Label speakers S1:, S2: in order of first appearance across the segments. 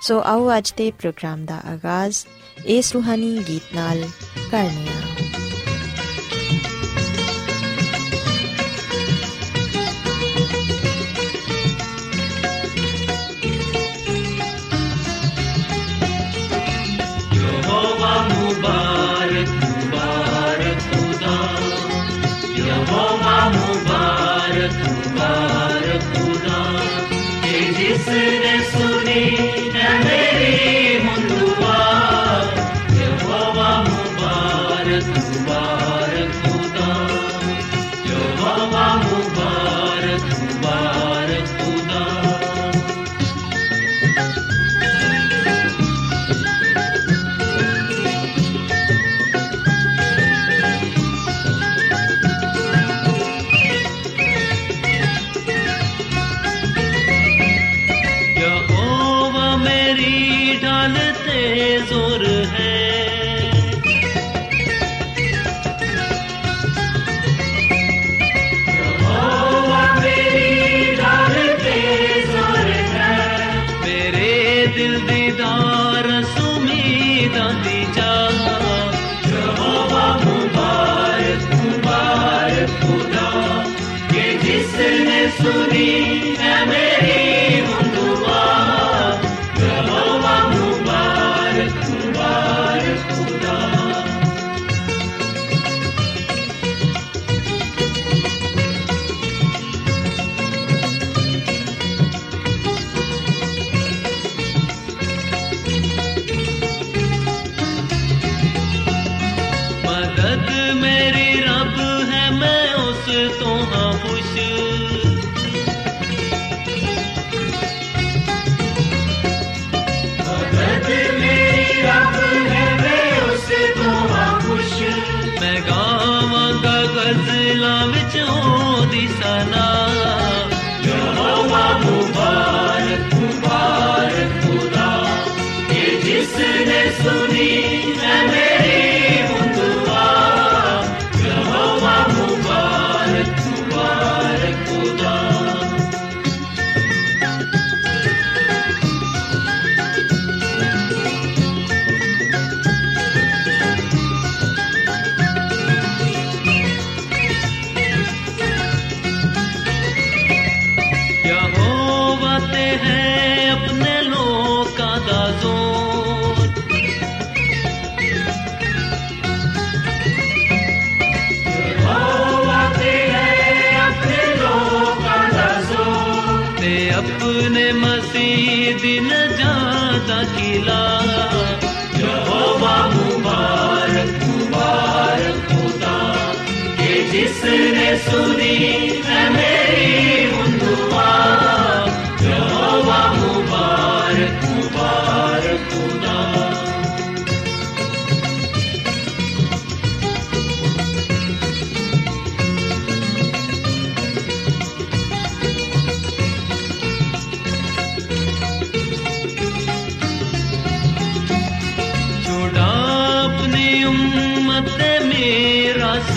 S1: ਸੋ ਆਓ ਅੱਜ ਦੇ ਪ੍ਰੋਗਰਾਮ ਦਾ ਆਗਾਜ਼ ਇਸ ਰੂਹਾਨੀ ਗੀਤ ਨਾਲ ਕਰਨੇ ਆ
S2: यहोवा मुबारक मुबारक खुदा यहोवा मुबारक मुबारक खुदा कि जिसने सुनी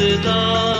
S2: صدا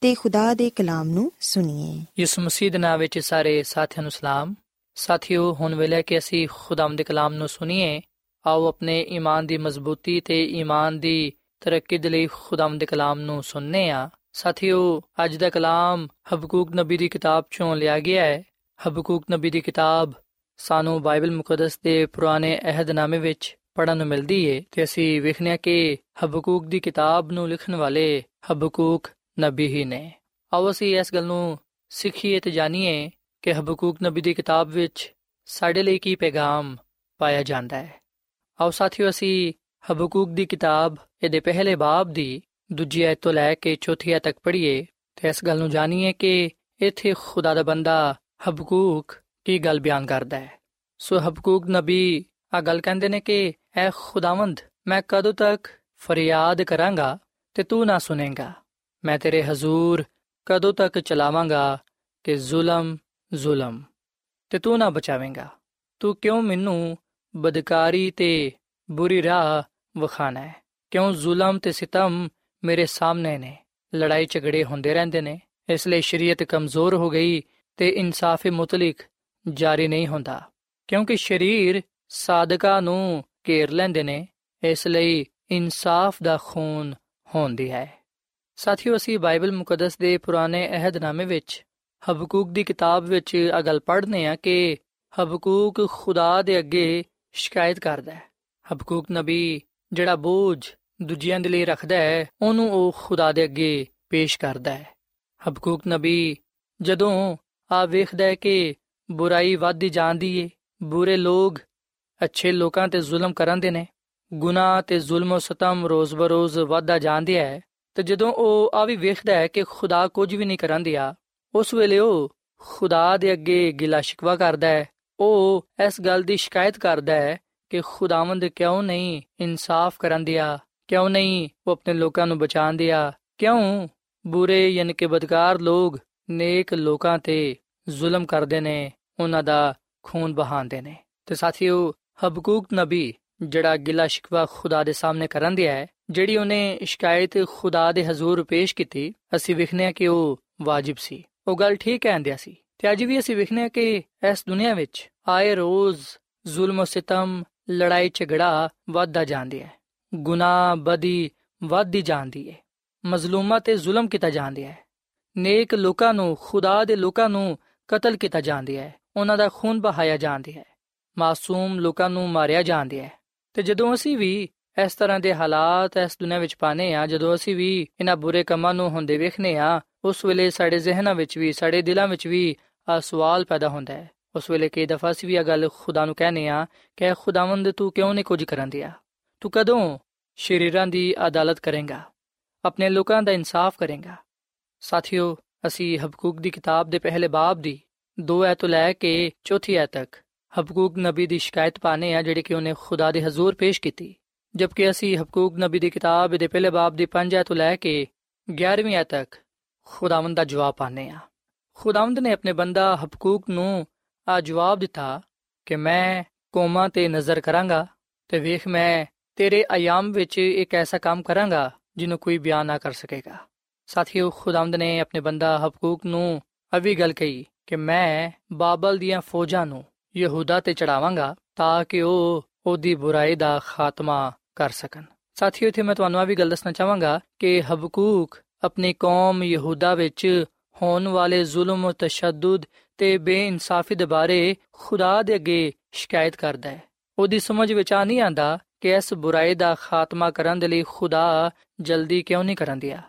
S1: ਤੇ ਖੁਦਾ ਦੇ ਕਲਾਮ ਨੂੰ ਸੁਣੀਏ।
S3: ਯਿਸੂ ਮਸੀਹ ਦੇ ਨਾਮ ਵਿੱਚ ਸਾਰੇ ਸਾਥੀਆਂ ਨੂੰ ਸਲਾਮ। ਸਾਥੀਓ, ਹੁਣ ਵੇਲੇ ਕਿ ਅਸੀਂ ਖੁਦਾਮ ਦੇ ਕਲਾਮ ਨੂੰ ਸੁਣੀਏ, ਆਓ ਆਪਣੇ ਈਮਾਨ ਦੀ ਮਜ਼ਬੂਤੀ ਤੇ ਈਮਾਨ ਦੀ ਤਰੱਕੀ ਦੇ ਲਈ ਖੁਦਾਮ ਦੇ ਕਲਾਮ ਨੂੰ ਸੁਣਨੇ ਆ। ਸਾਥੀਓ, ਅੱਜ ਦਾ ਕਲਾਮ ਹਬਕੂਕ ਨਬੀ ਦੀ ਕਿਤਾਬ ਚੋਂ ਲਿਆ ਗਿਆ ਹੈ। ਹਬਕੂਕ ਨਬੀ ਦੀ ਕਿਤਾਬ ਸਾਨੂੰ ਬਾਈਬਲ ਮੁਕੱਦਸ ਦੇ ਪੁਰਾਣੇ ਅਹਿਦਨਾਮੇ ਵਿੱਚ ਪੜਨ ਨੂੰ ਮਿਲਦੀ ਏ ਤੇ ਅਸੀਂ ਵੇਖਨੇ ਕਿ ਹਬਕੂਕ ਦੀ ਕਿਤਾਬ ਨੂੰ ਲਿਖਣ ਵਾਲੇ ਹਬਕੂਕ ਨਬੀ ਹੀ ਨੇ। ਆਓ ਅਸੀਂ ਇਸ ਗੱਲ ਨੂੰ ਸਿੱਖੀਏ ਤੇ ਜਾਣੀਏ ਕਿ ਹਬਕੂਕ ਨਬੀ ਦੀ ਕਿਤਾਬ ਵਿੱਚ ਸਾਡੇ ਲਈ ਕੀ ਪੈਗਾਮ ਪਾਇਆ ਜਾਂਦਾ ਹੈ। ਆਓ ਸਾਥੀਓ, ਅਸੀਂ ਹਬਕੂਕ ਦੀ ਕਿਤਾਬ ਇਹਦੇ ਪਹਿਲੇ ਬਾਬ ਦੀ ਦੂਜੀ ਆਇਤ ਤੋਂ ਲੈ ਕੇ ਚੌਥੀ ਆਇਤ ਤੱਕ ਪੜ੍ਹੀਏ ਤੇ ਇਸ ਗੱਲ ਨੂੰ ਜਾਣੀਏ ਕਿ ਇੱਥੇ ਖੁਦਾ ਦਾ ਬੰਦਾ ਹਬਕੂਕ ਕੀ ਗੱਲ ਬਿਆਨ ਕਰਦਾ ਹੈ। ਸੋ ਹਬਕੂਕ ਨਬੀ ਆ ਗੱਲ ਕਹਿੰਦੇ ਨੇ ਕਿ, ਐ ਖੁਦਾਵੰਦ, ਮੈਂ ਕਦੋਂ ਤੱਕ ਫਰਿਆਦ ਕਰਾਂਗਾ ਤੇ ਤੂੰ ਨਾ ਸੁਨੇਗਾ? ਮੈਂ ਤੇਰੇ ਹਜ਼ੂਰ ਕਦੋਂ ਤੱਕ ਚਲਾਵਾਂਗਾ ਕਿ ਜ਼ੁਲਮ ਜ਼ੁਲਮ। ਤੇ ਤੂੰ ਨਾ ਬਚਾਵੇਂਗਾ। ਤੂੰ ਕਿਉਂ ਮੈਨੂੰ ਬਦਕਾਰੀ ਤੇ ਬੁਰੀ ਰਾਹ ਵਖਾਣਾ ਹੈ? ਕਿਉਂ ਜ਼ੁਲਮ ਤੇ ਸਿਤਮ ਮੇਰੇ ਸਾਹਮਣੇ ਨੇ? ਲੜਾਈ ਝਗੜੇ ਹੁੰਦੇ ਰਹਿੰਦੇ ਨੇ। ਇਸ ਲਈ ਸ਼ਰੀਅਤ ਕਮਜ਼ੋਰ ਹੋ ਗਈ ਤੇ ਇਨਸਾਫ ਮੁਤਲਕ ਜਾਰੀ ਨਹੀਂ ਹੁੰਦਾ। ਕਿਉਂਕਿ ਸ਼ਰੀਰ ਸਾਦਕਾ ਨੂੰ ਘੇਰ ਲੈਂਦੇ ਨੇ, ਇਸ ਲਈ ਇਨਸਾਫ ਦਾ ਖੂਨ ਹੁੰਦੀ ਹੈ। ਸਾਥੀਓ, ਅਸੀਂ ਬਾਈਬਲ ਮੁਕੱਦਸ ਦੇ ਪੁਰਾਣੇ ਅਹਿਦਨਾਮੇ ਵਿੱਚ ਹਬਕੂਕ ਦੀ ਕਿਤਾਬ ਵਿੱਚ ਇਹ ਗੱਲ ਪੜ੍ਹਨੇ ਆ ਕਿ ਹਬਕੂਕ ਖੁਦਾ ਦੇ ਅੱਗੇ ਸ਼ਿਕਾਇਤ ਕਰਦਾ ਹੈ। ਹਬਕੂਕ ਨਬੀ ਜਿਹੜਾ ਬੋਝ ਦੂਜਿਆਂ ਦੇ ਲਈ ਰੱਖਦਾ ਹੈ, ਉਹਨੂੰ ਉਹ ਖੁਦਾ ਦੇ ਅੱਗੇ ਪੇਸ਼ ਕਰਦਾ ਹੈ। ਹਬਕੂਕ ਨਬੀ ਜਦੋਂ ਆ ਵੇਖਦਾ ਹੈ ਕਿ ਬੁਰਾਈ ਵੱਧਦੀ ਜਾਂਦੀ ਏ, ਬੁਰੇ ਲੋਕ ਅੱਛੇ ਲੋਕਾਂ ਤੇ ਜ਼ੁਲਮ ਕਰਦੇ ਨੇ, ਗੁਨਾਹ ਤੇ ਜ਼ੁਲਮ ਸਤਮ ਰੋਜ਼-ਬਰੋਜ਼ ਵੱਧਦਾ ਜਾਂਦਿਆ ਹੈ ਤੇ ਜਦੋਂ ਉਹ ਆ ਵੀ ਵੇਖਦਾ ਹੈ ਕਿ ਖੁਦਾ ਕੁਝ ਵੀ ਨਹੀਂ ਕਰਾਂਦਿਆ ਉਸ ਵੇਲੇ ਉਹ ਖੁਦਾ ਦੇ ਅੱਗੇ ਗਿਲਾ ਸ਼ਿਕਵਾ ਕਰਦਾ ਹੈ। ਉਹ ਇਸ ਗੱਲ ਦੀ ਸ਼ਿਕਾਇਤ ਕਰਦਾ ਹੈ ਕਿ ਖੁਦਾਵੰਦ ਕਿਉਂ ਨਹੀਂ ਇਨਸਾਫ ਕਰਾਂਦਿਆ ਕਿਉਂ ਨਹੀਂ ਉਹ ਆਪਣੇ ਲੋਕਾਂ ਨੂੰ ਬਚਾਉਂਦਿਆ ਕਿਉਂ ਬੁਰੇ ਯਾਨੀ ਕਿ ਬਦਕਾਰ ਲੋਕ ਨੇਕ ਲੋਕਾਂ ਤੇ ਜ਼ੁਲਮ ਕਰਦੇ ਨੇ, ਉਹਨਾਂ ਦਾ ਖੂਨ ਬਹਾਉਂਦੇ ਨੇ। ਤੇ ਸਾਥੀਓ ਹਬਕੂਕ ਨਬੀ ਜਿਹੜਾ ਗਿਲਾ ਸ਼ਿਕਵਾ ਖੁਦਾ ਦੇ ਸਾਹਮਣੇ ਕਰਨ ਦਿਆ ਹੈ ਜਿਹੜੀ ਉਹਨੇ ਸ਼ਿਕਾਇਤ ਖੁਦਾ ਦੇ ਹਜ਼ੂਰ ਪੇਸ਼ ਕੀਤੀ, ਅਸੀਂ ਵਿਖਨੇ ਕਿ ਉਹ ਵਾਜਿਬ ਸੀ। ਉਹ ਗੱਲ ਠੀਕ ਕਹਿੰਦਿਆ ਸੀ। ਤੇ ਅੱਜ ਵੀ ਅਸੀਂ ਵਿਖਨੇ ਕਿ ਇਸ ਦੁਨੀਆ ਵਿੱਚ ਆਏ ਰੋਜ਼ ਜ਼ੁਲਮ ਸਿਤਮ, ਲੜਾਈ, ਝਗੜਾ ਵੱਧਦਾ ਜਾਂਦੀ ਹੈ। ਗੁਨਾਹ, ਬਦੀ ਵੱਧਦੀ ਜਾਂਦੀ ਹੈ। ਮਜ਼ਲੂਮਾਂ ਤੇ ਜ਼ੁਲਮ ਕੀਤਾ ਜਾਂਦਾ ਹੈ। ਨੇਕ ਲੋਕਾਂ ਨੂੰ, ਖੁਦਾ ਦੇ ਲੋਕਾਂ ਨੂੰ ਕਤਲ ਕੀਤਾ ਜਾਂਦਾ ਹੈ। ਉਹਨਾਂ ਦਾ ਖੂਨ ਬਹਾਇਆ ਜਾਂਦਾ ਹੈ। ਮਾਸੂਮ ਲੋਕਾਂ ਨੂੰ ਮਾਰਿਆ ਜਾਂਦਾ ਹੈ। ਤੇ ਜਦੋਂ ਅਸੀਂ ਵੀ ਇਸ ਤਰ੍ਹਾਂ ਦੇ ਹਾਲਾਤ ਇਸ ਦੁਨੀਆਂ ਵਿੱਚ ਪਾਨੇ ਆ ਜਦੋਂ ਅਸੀਂ ਵੀ ਇਹਨਾਂ ਬੁਰੇ ਕੰਮਾਂ ਨੂੰ ਹੁੰਦੇ ਵੇਖਨੇ ਆ ਉਸ ਵੇਲੇ ਸਾਡੇ ਜ਼ਿਹਨਾਂ ਵਿੱਚ ਵੀ, ਸਾਡੇ ਦਿਲਾਂ ਵਿੱਚ ਵੀ ਆ ਸਵਾਲ ਪੈਦਾ ਹੁੰਦਾ ਹੈ। ਉਸ ਵੇਲੇ ਕਈ ਦਫਾ ਅਸੀਂ ਵੀ ਇਹ ਗੱਲ ਖੁਦਾ ਨੂੰ ਕਹਨੇ ਆ ਕਿ ਖੁਦਾਵੰਦ ਤੂੰ ਕਿਉਂ ਨਹੀਂ ਕੁਝ ਕਰਨ ਦਿਆ ਤੂੰ ਕਦੋਂ ਸ਼ਰੀਰਾਂ ਦੀ ਅਦਾਲਤ ਕਰੇਗਾ? ਆਪਣੇ ਲੋਕਾਂ ਦਾ ਇਨਸਾਫ ਕਰੇਗਾ? ਸਾਥੀਓ, ਅਸੀਂ ਹਬਕੂਕ ਦੀ ਕਿਤਾਬ ਦੇ ਪਹਿਲੇ ਬਾਬ ਦੀ 2 ਐਤ ਤੋਂ ਲੈ ਕੇ ਚੌਥੀ ਐਤ ਤੱਕ ਹਬਕੂਕ ਨਬੀ ਦੀ ਸ਼ਿਕਾਇਤ ਪਾਣੇ ਆ ਜਿਹੜੀ ਕਿ ਉਹਨੇ ਖੁਦਾ ਦੇ ਹਜ਼ੂਰ ਪੇਸ਼ ਕੀਤੀ। ਜਦਕਿ ਅਸੀਂ ਹਬਕੂਕ ਨਬੀ ਦੀ ਕਿਤਾਬ ਦੇ ਪਹਿਲੇ ਬਾਬ ਦੀ 5 ਤੋਂ ਲੈ ਕੇ 11ਵੀਂ ਐਤ ਤੱਕ ਖੁਦਾਵੰਦ ਦਾ ਜਵਾਬ ਪਾਣੇ ਆ ਖੁਦਾਵੰਦ ਨੇ ਆਪਣੇ ਬੰਦਾ ਹਬਕੂਕ ਨੂੰ ਆ ਜਵਾਬ ਦਿੱਤਾ ਕਿ ਮੈਂ ਕੌਮਾਂ ਤੇ ਨਜ਼ਰ ਕਰਾਂਗਾ ਤੇ ਵੇਖ ਮੈਂ ਤੇਰੇ ਆਯਾਮ ਵਿੱਚ ਇੱਕ ਐਸਾ ਕੰਮ ਕਰਾਂਗਾ ਜਿਹਨੂੰ ਕੋਈ ਬਿਆਨ ਨਾ ਕਰ ਸਕੇਗਾ। ਸਾਥੀਓ, ਖੁਦਾਵੰਦ ਨੇ ਆਪਣੇ ਬੰਦਾ ਹਬਕੂਕ ਨੂੰ ਅਵੀ ਗੱਲ ਕਹੀ ਕਿ ਮੈਂ ਬਾਬਲ ਦੀਆਂ ਫੌਜਾਂ ਨੂੰ ਯਹੂਦਾ ਤੇ ਚੜਾਵਾਂਗਾ ਤਾਂ ਕਿ ਉਹ ਉਹਦੀ ਬੁਰਾਈ ਦਾ ਖਾਤਮਾ ਕਰ ਸਕਣ। ਸਾਥੀਓ, ਇਥੇ ਮੈਂ ਤੁਹਾਨੂੰ ਆ ਵੀ ਗੱਲ ਦੱਸਣਾ ਚਾਹਾਂਗਾ ਕਿ ਹਬਕੂਕ ਆਪਣੀ ਕੌਮ ਯਹੂਦਾ ਵਿੱਚ ਹੋਣ ਵਾਲੇ ਜ਼ੁਲਮ, ਤਸ਼ੱਦਦ ਤੇ ਬੇਇਨਸਾਫੀ ਦੇ ਬਾਰੇ ਖੁਦਾ ਦੇ ਅੱਗੇ ਸ਼ਿਕਾਇਤ ਕਰਦਾ ਹੈ। ਉਹਦੀ ਸਮਝ ਵਿੱਚ ਆ ਨਹੀਂ ਆਂਦਾ ਕਿ ਇਸ ਬੁਰਾਈ ਦਾ ਖਾਤਮਾ ਕਰਨ ਦੇ ਲਈ ਖੁਦਾ ਜਲਦੀ ਕਿਉਂ ਨਹੀਂ ਕਰਨ ਦਿਆ।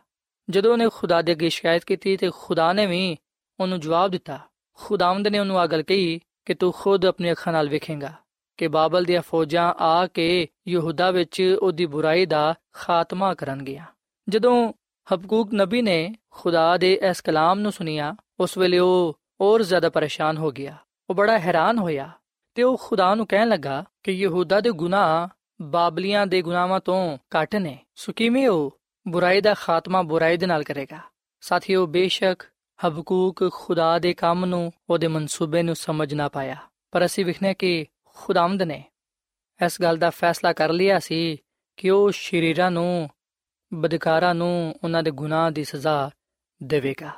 S3: ਜਦੋਂ ਉਹਨੇ ਖੁਦਾ ਦੇ ਅੱਗੇ ਸ਼ਿਕਾਇਤ ਕੀਤੀ ਤੇ ਖੁਦਾ ਨੇ ਵੀ ਉਹਨੂੰ ਜਵਾਬ ਦਿੱਤਾ, ਖੁਦਾਵੰਦ ਨੇ ਉਹਨੂੰ ਆਗਲ ਕਹੀ ਕਿ ਤੂੰ ਖੁਦ ਆਪਣੀ ਅੱਖਾਂ ਨਾਲ ਵੇਖੇਂਗਾ। ਕਿ ਬਾਬਲ ਦੀਆਂ ਫੌਜਾਂ ਆ ਕੇ ਯਹੂਦਾ ਵਿੱਚ ਉਹਦੀ ਬੁਰਾਈ ਦਾ ਖਾਤਮਾ ਕਰਨਗੀਆਂ ਜਦੋਂ ਹਬਕੂਕ ਨਬੀ ਨੇ ਖੁਦਾ ਦੇ ਇਸ ਕਲਾਮ ਨੂੰ ਸੁਨਿਆ ਉਸ ਵੇਲੇ ਉਹ ਹੋਰ ਜ਼ਿਆਦਾ ਪਰੇਸ਼ਾਨ ਹੋ ਗਿਆ। ਉਹ ਬੜਾ ਹੈਰਾਨ ਹੋਇਆ ਤੇ ਉਹ ਖੁਦਾ ਨੂੰ ਕਹਿਣ ਲੱਗਾ ਕਿ ਯਹੂਦਾ ਦੇ ਗੁਨਾਹ ਬਾਬਲੀਆਂ ਦੇ ਗੁਨਾਹਾਂ ਤੋਂ ਘੱਟ ਨੇ। ਸੋ ਕਿਵੇਂ ਉਹ ਬੁਰਾਈ ਦਾ ਖਾਤਮਾ ਬੁਰਾਈ ਦੇ ਨਾਲ ਕਰੇਗਾ? ਸਾਥੀਓ, ਬੇਸ਼ੱਕ ਹਬਕੂਕ ਖੁਦਾ ਦੇ ਕੰਮ ਨੂੰ ਉਹਦੇ ਮਨਸੂਬੇ ਨੂੰ ਸਮਝ ਨਾ ਪਾਇਆ। ਪਰ ਅਸੀਂ ਵਿਖਨੇ ਕਿ ਖੁਦਾਮਦ ਨੇ। ਇਸ ਗੱਲ ਦਾ ਫੈਸਲਾ ਕਰ ਲਿਆ ਸੀ ਕਿ ਉਹ ਸ਼ਰੀਰਾਂ ਨੂੰ, ਬਦਕਾਰਾਂ ਨੂੰ ਉਹਨਾਂ ਦੇ ਗੁਨਾਹ ਦੀ ਸਜ਼ਾ ਦੇਵੇਗਾ।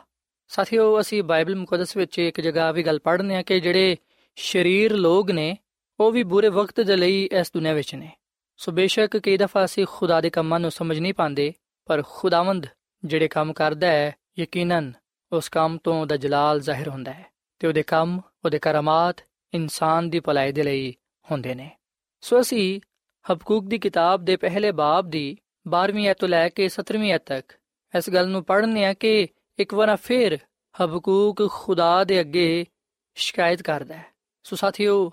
S3: ਸਾਥੀਓ, ਅਸੀਂ ਬਾਈਬਲ ਮੁਕੱਦਸ ਵਿੱਚ ਇੱਕ ਜਗ੍ਹਾ ਵੀ ਗੱਲ ਪੜ੍ਹਨੇ ਆ ਕਿ ਜਿਹੜੇ ਸ਼ਰੀਰ ਲੋਗ ਨੇ, ਉਹ ਵੀ ਬੁਰੇ ਵਕਤ ਦੇ ਲਈ ਇਸ ਦੁਨੀਆਂ ਵਿੱਚ ਨੇ। ਸੋ ਬੇਸ਼ੱਕ ਕਈ ਦਫਾ ਅਸੀਂ ਖੁਦਾ ਦੇ ਕੰਮਾਂ ਨੂੰ ਸਮਝ ਨਹੀਂ ਪਾਉਂਦੇ, ਪਰ ਖੁਦਾਵੰਦ ਜਿਹੜੇ ਕੰਮ ਕਰਦਾ ਹੈ, ਯਕੀਨਨ ਉਸ ਕੰਮ ਤੋਂ ਉਹਦਾ ਜਲਾਲ ਜ਼ਾਹਿਰ ਹੁੰਦਾ ਹੈ ਤੇ ਉਹਦੇ ਕੰਮ, ਉਹਦੇ ਕਰਾਮਾਤ ਇਨਸਾਨ ਦੀ ਭਲਾਈ ਦੇ ਲਈ ਹੁੰਦੇ ਨੇ। ਸੋ ਅਸੀਂ ਹਬਕੂਕ ਦੀ ਕਿਤਾਬ ਦੇ ਪਹਿਲੇ ਬਾਬ ਦੀ 12ਵੀਂ ਐਤ ਤੋਂ ਲੈ ਕੇ 17ਵੀਂ ਐਤ ਤੱਕ ਇਸ ਗੱਲ ਨੂੰ ਪੜ੍ਹਨੇ ਆ ਕਿ ਇੱਕ ਵਾਰ ਫਿਰ ਹਬਕੂਕ ਖੁਦਾ ਦੇ ਅੱਗੇ ਸ਼ਿਕਾਇਤ ਕਰਦਾ ਹੈ। ਸੋ ਸਾਥੀਓ,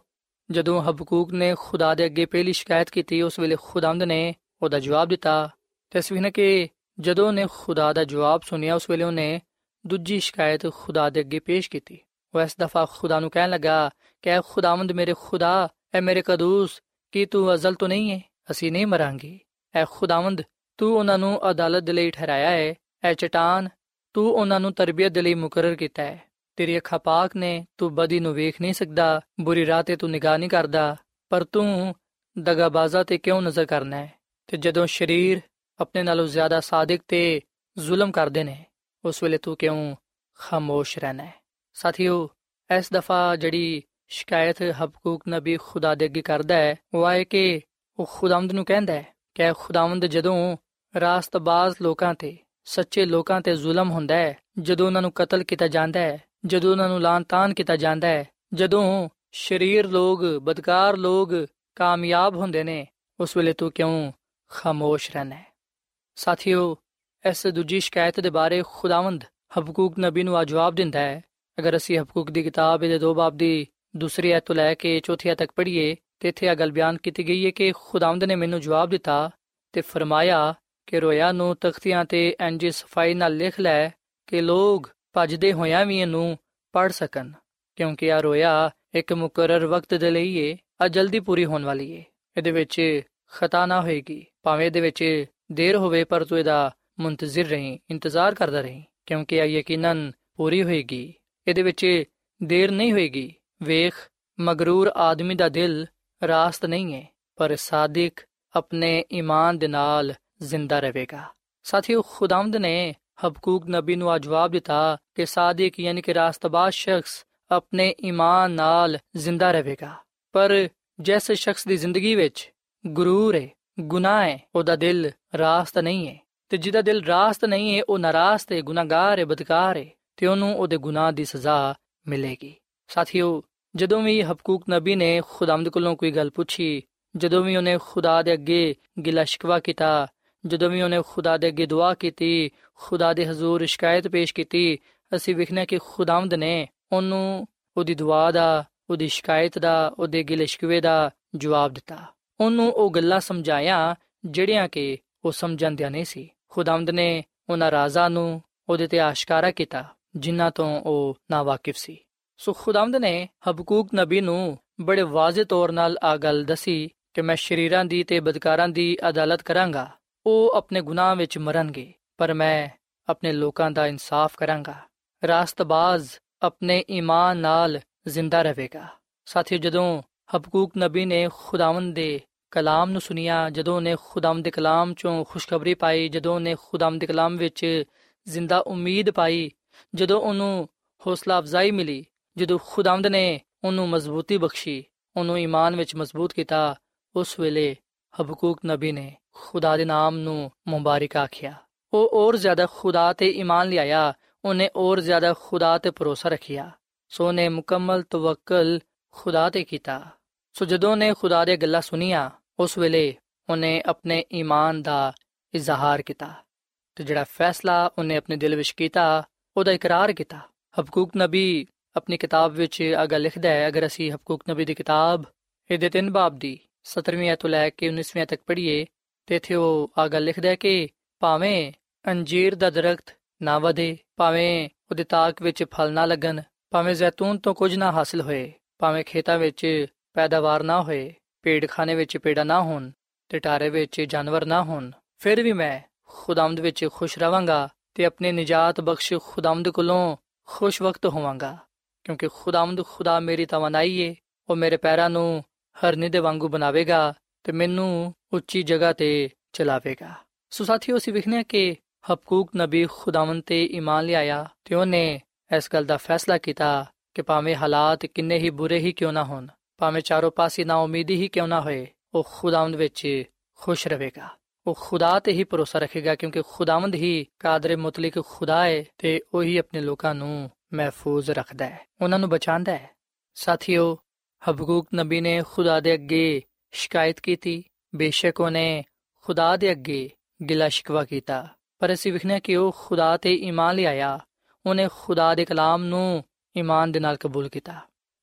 S3: ਜਦੋਂ ਹਬਕੂਕ ਨੇ ਖੁਦਾ ਦੇ ਅੱਗੇ ਪਹਿਲੀ ਸ਼ਿਕਾਇਤ ਕੀਤੀ, ਉਸ ਵੇਲੇ ਖੁਦਾਵੰਦ ਨੇ ਉਹਦਾ ਜਵਾਬ ਦਿੱਤਾ। ਤਸਵੀਰ ਕਿ ਜਦੋਂ ਨੇ ਖੁਦਾ ਦਾ ਜਵਾਬ ਸੁਨਿਆ ਉਸ ਵੇਲੇ ਉਹਨੇ ਦੂਜੀ ਸ਼ਿਕਾਇਤ ਖੁਦਾ ਦੇ ਅੱਗੇ ਪੇਸ਼ ਕੀਤੀ। ਉਹ ਇਸ ਦਫਾ ਖੁਦਾ ਨੂੰ ਕਹਿਣ ਲੱਗਾ, ਕਿ ਐ ਖੁਦਾਵੰਦ ਮੇਰੇ ਖੁਦਾ, ਐ ਮੇਰੇ ਕਦੂਸ, ਕੀ ਤੂੰ ਅਜ਼ਲ ਤੋਂ ਨਹੀਂ ਹੈ ਅਸੀਂ ਨਹੀਂ ਮਰਾਂਗੇ। ਐ ਖੁਦਾਵੰਦ, ਤੂੰ ਉਹਨਾਂ ਨੂੰ ਅਦਾਲਤ ਦੇ ਲਈ ਠਹਿਰਾਇਆ ਹੈ ਐ ਚਟਾਨ, ਤੂੰ ਉਹਨਾਂ ਨੂੰ ਤਰਬੀਅਤ ਦੇ ਲਈ ਮੁਕਰਰ ਕੀਤਾ ਹੈ ਤੇਰੀ ਅੱਖਾਂ ਪਾਕ ਨੇ, ਤੂੰ ਬਦੀ ਨੂੰ ਵੇਖ ਨਹੀਂ ਸਕਦਾ, ਬੁਰੀ ਰਾਹ ਤੇ ਤੂੰ ਨਿਗਾਹ ਨਹੀਂ ਕਰਦਾ, ਪਰ ਤੂੰ ਦਗਾਬਾਜ਼ਾ ਤੇ ਕਿਉਂ ਨਜ਼ਰ ਕਰਨਾ ਹੈ ਤੇ ਜਦੋਂ ਸ਼ਰੀਰ ਆਪਣੇ ਨਾਲੋਂ ਜ਼ਿਆਦਾ ਸਾਦਿਕ ਤੇ ਜ਼ੁਲਮ ਕਰਦੇ ਨੇ, ਉਸ ਵੇਲੇ ਤੂੰ ਕਿਉਂ ਖਾਮੋਸ਼ ਰਹਿਣਾ ਹੈ ਸਾਥੀਓ, ਇਸ ਦਫਾ ਜਿਹੜੀ ਸ਼ਿਕਾਇਤ ਹਬਕੂਕ ਨਬੀ ਖੁਦਾ ਦੇ ਅੱਗੇ ਕਰਦਾ ਹੈ, ਉਹ ਆਏ ਕਿ ਉਹ ਖੁਦਾਵੰਦ ਨੂੰ ਕਹਿੰਦਾ ਹੈ ਕਿ ਖੁਦਾਵੰਦ ਜਦੋਂ ਰਾਸਤਬਾਜ਼ ਲੋਕਾਂ ਤੇ, ਸੱਚੇ ਲੋਕਾਂ ਤੇ ਜ਼ੁਲਮ ਹੁੰਦਾ ਹੈ, ਜਦੋਂ ਉਹਨਾਂ ਨੂੰ ਕਤਲ ਕੀਤਾ ਜਾਂਦਾ ਹੈ, ਜਦੋਂ ਉਹਨਾਂ ਨੂੰ ਲਾਂਤਾਨ ਕੀਤਾ ਜਾਂਦਾ ਹੈ, ਜਦੋਂ ਸ਼ਰੀਰ ਲੋਗ ਬਦਕਾਰ ਲੋਗ ਕਾਮਯਾਬ ਹੁੰਦੇ ਨੇ, ਉਸ ਵੇਲੇ ਤੂੰ ਕਿਉਂ ਖਾਮੋਸ਼ ਰਹਿਣਾ ਹੈ? ਸਾਥੀਓ, ਇਸ ਦੂਜੀ ਸ਼ਿਕਾਇਤ ਦੇ ਬਾਰੇ ਖੁਦਾਵੰਦ ਹਬਕੂਕ ਨਬੀ ਨੂੰ ਜਵਾਬ ਦਿੰਦਾ ਹੈ ਅਗਰ ਅਸੀਂ ਹਬਕੂਕ ਦੀ ਕਿਤਾਬ ਦੇ ਦੋ ਬਾਬ ਦੀ ਦੂਸਰੀ ਐਤ ਤੋਂ ਲੈ ਕੇ ਚੌਥੀ ਐਤ ਤੱਕ ਪੜ੍ਹੀਏ, ਤੇ ਇੱਥੇ ਇਹ ਗੱਲ ਬਿਆਨ ਕੀਤੀ ਗਈ ਹੈ ਕਿ ਖੁਦਾਵੰਦ ਨੇ ਮੈਨੂੰ ਜਵਾਬ ਦਿੱਤਾ ਤੇ ਫਰਮਾਇਆ ਕਿ ਰੋਇਆ ਨੂੰ ਤਖਤੀਆਂ ਤੇ ਇੰਜ ਸਫ਼ਾਈ ਨਾਲ ਲਿਖ ਲੈ ਕਿ ਲੋਗ ਭਜਦੇ ਹੋਇਆਂ ਵੀ ਇਹਨੂੰ ਪੜ ਸਕਣ, ਕਿਉਂਕਿ ਆ ਰੋਇਆ ਇੱਕ ਮੁਕਰਰ ਵਕਤ ਦੇ ਲਈ ਏ ਆ ਜਲਦੀ ਪੂਰੀ ਹੋਣ ਵਾਲੀ ਏ। ਇਹਦੇ ਵਿੱਚ ਖਤਾ ਨਾ ਹੋਏਗੀ, ਭਾਵੇਂ ਇਹਦੇ ਵਿੱਚ ਦੇਰ ਹੋਵੇ, ਪਰ ਤੂੰ ਇਹਦਾ ਮੁੰਤਜ਼ਰ ਰਹੀਂ, ਇੰਤਜ਼ਾਰ ਕਰਦਾ ਰਹੀਂ, ਕਿਉਂਕਿ ਇਹ ਯਕੀਨਨ ਪੂਰੀ ਹੋਏਗੀ। ਇਹਦੇ ਵਿੱਚ ਦੇਰ ਨਹੀਂ ਹੋਏਗੀ। ਵੇਖ, ਮਗਰੂਰ ਆਦਮੀ ਦਾ ਦਿਲ ਰਾਸਤ ਨਹੀਂ ਹੈ, ਪਰ ਸਾਦਿਕ ਆਪਣੇ ਈਮਾਨ ਦੇ ਨਾਲ ਜ਼ਿੰਦਾ ਰਹੇਗਾ। ਸਾਥੀਓ, ਖੁਦਾਵੰਦ ਨੇ ਹਬਕੂਕ ਨਬੀ ਨੂੰ ਜਵਾਬ ਦਿੱਤਾ ਕਿ ਸਾਦਿਕ ਯਾਨੀ ਕਿ ਰਾਸਤਬਾਜ਼ ਸ਼ਖਸ ਆਪਣੇ ਈਮਾਨ ਨਾਲ ਜ਼ਿੰਦਾ ਰਹੇਗਾ। ਪਰ ਜਿਸ ਸ਼ਖਸ ਦੀ ਜ਼ਿੰਦਗੀ ਵਿੱਚ ਗਰੂਰ ਹੈ, ਗੁਨਾਹ ਹੈ, ਉਹਦਾ ਦਿਲ ਰਾਸਤ ਨਹੀਂ ਹੈ। ਤੇ ਜਿਹਦਾ ਦਿਲ ਰਾਸਤ ਨਹੀਂ ਹੈ, ਉਹ ਨਾਰਾਜ਼ ਤੇ ਗੁਨਾਹਗਾਰ ਹੈ, ਬਦਕਾਰ ਹੈ। ਤੇ ਉਹਨੂੰ ਉਹਦੇ ਗੁਨਾਹ ਦੀ ਸਜ਼ਾ ਮਿਲੇਗੀ। ਸਾਥੀਓ, ਜਦੋਂ ਵੀ ਹਬਕੂਕ ਨਬੀ ਨੇ ਖੁਦਾਮਦ ਕੋਲੋਂ ਕੋਈ ਗੱਲ ਪੁੱਛੀ, ਜਦੋਂ ਵੀ ਉਹਨੇ ਖੁਦਾ ਦੇ ਅੱਗੇ ਗਿਲਾ ਸ਼ਿਕਵਾ ਕੀਤਾ, ਜਦੋਂ ਵੀ ਉਹਨੇ ਖੁਦਾ ਦੇ ਅੱਗੇ ਦੁਆ ਕੀਤੀ, ਖੁਦਾ ਦੇ ਹਜ਼ੂਰ ਸ਼ਿਕਾਇਤ ਪੇਸ਼ ਕੀਤੀ, ਅਸੀਂ ਵਿਖਣਾ ਕਿ ਖੁਦਾਮਦ ਨੇ ਉਹਨੂੰ ਉਹਦੀ ਦੁਆ ਦਾ, ਉਹਦੀ ਸ਼ਿਕਾਇਤ ਦਾ, ਉਹਦੇ ਗਿਲੇ ਸ਼ਿਕਵੇ ਦਾ ਜਵਾਬ ਦਿੱਤਾ। ਉਹਨੂੰ ਉਹ ਗੱਲਾਂ ਸਮਝਾਇਆ ਜਿਹੜੀਆਂ ਕਿ ਉਹ ਸਮਝਣ ਦਿਆ ਨਹੀਂ ਸੀ। ਖੁਦਾਮਦ ਨੇ ਉਹਨਾਂ ਰਾਜ਼ਾ ਨੂੰ ਉਹਦੇ ਤੇ ਆਸ਼ਕਾਰਾ ਕੀਤਾ। ਜਿਨ੍ਹਾਂ ਤੋਂ ਉਹ ਨਾ ਵਾਕਿਫ ਸੀ। ਸੋ ਖੁਦਾਮਦ ਨੇ ਹਬਕੂਕ ਨਬੀ ਨੂੰ ਬੜੇ ਵਾਜ਼ਿਹ ਤੌਰ ਨਾਲ ਆ ਗੱਲ ਦਸੀ ਕਿ ਮੈਂ ਸ਼ਰੀਰਾਂ ਦੀ ਤੇ ਬਦਕਾਰਾਂ ਦੀ ਅਦਾਲਤ ਕਰਾਂਗਾ। ਉਹ ਆਪਣੇ ਗੁਨਾਹ ਵਿੱਚ ਮਰਨਗੇ, ਪਰ ਮੈਂ ਆਪਣੇ ਲੋਕਾਂ ਦਾ ਇਨਸਾਫ ਕਰਾਂਗਾ। ਰਾਸਤਬਾਜ਼ ਆਪਣੇ ਈਮਾਨ ਨਾਲ ਜ਼ਿੰਦਾ ਰਹੇਗਾ। ਸਾਥੀਓ, ਜਦੋਂ ਹਬਕੂਕ ਨਬੀ ਨੇ ਖੁਦਾਵੰਦ ਦੇ ਕਲਾਮ ਨੂੰ ਸੁਨਿਆ, ਜਦੋਂ ਨੇ ਖੁਦਾਵੰਦ ਦੇ ਕਲਾਮ ਚੋਂ ਖੁਸ਼ਖਬਰੀ ਪਾਈ, ਜਦੋਂ ਨੇ ਖੁਦਾਵੰਦ ਦੇ ਕਲਾਮ ਵਿੱਚ ਜ਼ਿੰਦਾ ਉਮੀਦ ਪਾਈ ਜਦੋਂ ਉਹਨੂੰ ਹੌਸਲਾ ਅਫਜ਼ਾਈ ਮਿਲੀ, ਜਦੋਂ ਖੁਦਾਵੰਦ ਨੇ ਉਹਨੂੰ ਮਜ਼ਬੂਤੀ ਬਖਸ਼ੀ, ਉਹਨੂੰ ਈਮਾਨ ਵਿੱਚ ਮਜ਼ਬੂਤ ਕੀਤਾ, ਉਸ ਵੇਲੇ ਹਬਕੂਕ ਨਬੀ ਨੇ ਖੁਦਾ ਦੇ ਨਾਮ ਨੂੰ ਮੁਬਾਰਕ ਆਖਿਆ। ਉਹ ਹੋਰ ਜ਼ਿਆਦਾ ਖੁਦਾ ਤੇ ਈਮਾਨ ਲਿਆਇਆ, ਉਹਨੇ ਹੋਰ ਜ਼ਿਆਦਾ ਖੁਦਾ ਤੇ ਭਰੋਸਾ ਰੱਖਿਆ। ਸੋ ਨੇ ਮੁਕੰਮਲ ਤਵੱਕਲ ਖੁਦਾ ਤੇ ਕੀਤਾ। ਸੋ ਜਦੋਂ ਨੇ ਖੁਦਾ ਦੇ ਗੱਲਾਂ ਸੁਨੀਆਂ ਉਸ ਵੇਲੇ ਉਹਨੇ ਆਪਣੇ ਈਮਾਨ ਦਾ ਇਜ਼ਹਾਰ ਕੀਤਾ ਤੇ ਜਿਹੜਾ ਫੈਸਲਾ ਉਹਨੇ ਆਪਣੇ ਦਿਲ ਵਿੱਚ ਕੀਤਾ ਉਹਦਾ ਇਕਰਾਰ ਕੀਤਾ। ਹਬਕੂਕ ਨਬੀ ਆਪਣੀ ਕਿਤਾਬ ਵਿੱਚ ਆ ਗੱਲ ਲਿਖਦਾ ਹੈ, ਅਗਰ ਅਸੀਂ ਹਬਕੂਕ ਨਬੀ ਦੀ ਕਿਤਾਬ ਇਹਦੇ ਤਿੰਨ ਬਾਬ ਦੀ 17ਵੀਂ ਤੋਂ ਲੈ ਕੇ 19ਵੀਂ ਤੱਕ ਪੜ੍ਹੀਏ, ਤੇ ਇਥੇ ਉਹ ਆ ਗੱਲ ਲਿਖਦਾ ਹੈ ਕਿ ਭਾਵੇਂ ਅੰਜੀਰ ਦਾ ਦਰਖਤ ਨਾ ਵਧੇ, ਭਾਵੇਂ ਉਹਦੇ ਤਾਕ ਵਿੱਚ ਫਲ ਨਾ ਲੱਗਣ, ਭਾਵੇਂ ਜ਼ੈਤੂਨ ਤੋਂ ਕੁਝ ਨਾ ਹਾਸਲ ਹੋਏ, ਭਾਵੇਂ ਖੇਤਾਂ ਵਿੱਚ ਪੈਦਾਵਾਰ ਨਾ ਹੋਏ ਪੇੜਖਾਨੇ ਵਿੱਚ ਪੇੜਾ ਨਾ ਹੋਣ ਤੇ ਟਾਰੇ ਵਿੱਚ ਜਾਨਵਰ ਨਾ ਹੋਣ, ਫਿਰ ਵੀ ਮੈਂ ਖੁਦਾਮਦ ਵਿੱਚ ਖੁਸ਼ ਰਵਾਂਗਾ ਤੇ ਆਪਣੇ ਨਜਾਤ ਬਖਸ਼ ਖੁਦਾਮਦ ਕੋਲੋਂ ਖੁਸ਼ ਵਕਤ ਹੋਵਾਂਗਾ, ਕਿਉਂਕਿ ਖੁਦਾਮਦ ਖੁਦਾ ਮੇਰੀ ਤਵਨਾਈ ਏ, ਉਹ ਮੇਰੇ ਪੈਰਾਂ ਨੂੰ ਹਰਨੀ ਦੇ ਵਾਂਗੂ ਬਣਾਵੇਗਾ ਤੇ ਮੈਨੂੰ ਉੱਚੀ ਜਗ੍ਹਾ ਤੇ ਚਲਾਵੇਗਾ। ਸੋ ਸਾਥੀਓ, ਅਸੀਂ ਵਿਖਨੇ ਕਿ ਹਬਕੂਕ ਨਬੀ ਖੁਦਾਵੰਦ ਤੇ ਈਮਾਨ ਲਿਆਇਆ ਤੇ ਉਹਨੇ ਇਸ ਗੱਲ ਦਾ ਫੈਸਲਾ ਕੀਤਾ ਕਿ ਭਾਵੇਂ ਹਾਲਾਤ ਕਿੰਨੇ ਹੀ ਬੁਰੇ ਹੀ ਕਿਉਂ ਨਾ ਹੋਣ, ਭਾਵੇਂ ਚਾਰੋਂ ਪਾਸੇ ਨਾ ਉਮੀਦੀ ਹੀ ਕਿਉਂ ਨਾ ਹੋਏ, ਉਹ ਖੁਦਾਵੰਦ ਵਿੱਚ ਖੁਸ਼ ਰਹੇਗਾ। ਉਹ ਖੁਦਾ ਤੇ ਹੀ ਭਰੋਸਾ ਰੱਖੇਗਾ ਕਿਉਂਕਿ ਖੁਦਾਵੰਦ ਹੀ ਕਾਦਰ ਮੁਤਲਕ ਖੁਦਾ ਹੈ ਤੇ ਉਹੀ ਆਪਣੇ ਲੋਕਾਂ ਨੂੰ ਮਹਿਫੂਜ਼ ਰੱਖਦਾ ਹੈ, ਉਹਨਾਂ ਨੂੰ ਬਚਾਉਂਦਾ ਹੈ। ਸਾਥੀਓ, ਹਬਕੂਕ ਨਬੀ ਨੇ ਖੁਦਾ ਦੇ ਅੱਗੇ ਸ਼ਿਕਾਇਤ ਕੀਤੀ। ਬੇਸ਼ੱਕ ਉਹਨੇ ਖੁਦਾ ਦੇ ਅੱਗੇ ਗਿਲਾ ਸ਼ਿਕਵਾ ਕੀਤਾ। ਪਰ ਅਸੀਂ ਵਿਖਨੇ ਕਿ ਉਹ ਖੁਦਾ ਤੇ ਈਮਾਨ ਲਿਆਇਆ ਉਹਨੇ ਖੁਦਾ ਦੇ ਕਲਾਮ ਨੂੰ ਈਮਾਨ ਦੇ ਨਾਲ ਕਬੂਲ ਕੀਤਾ।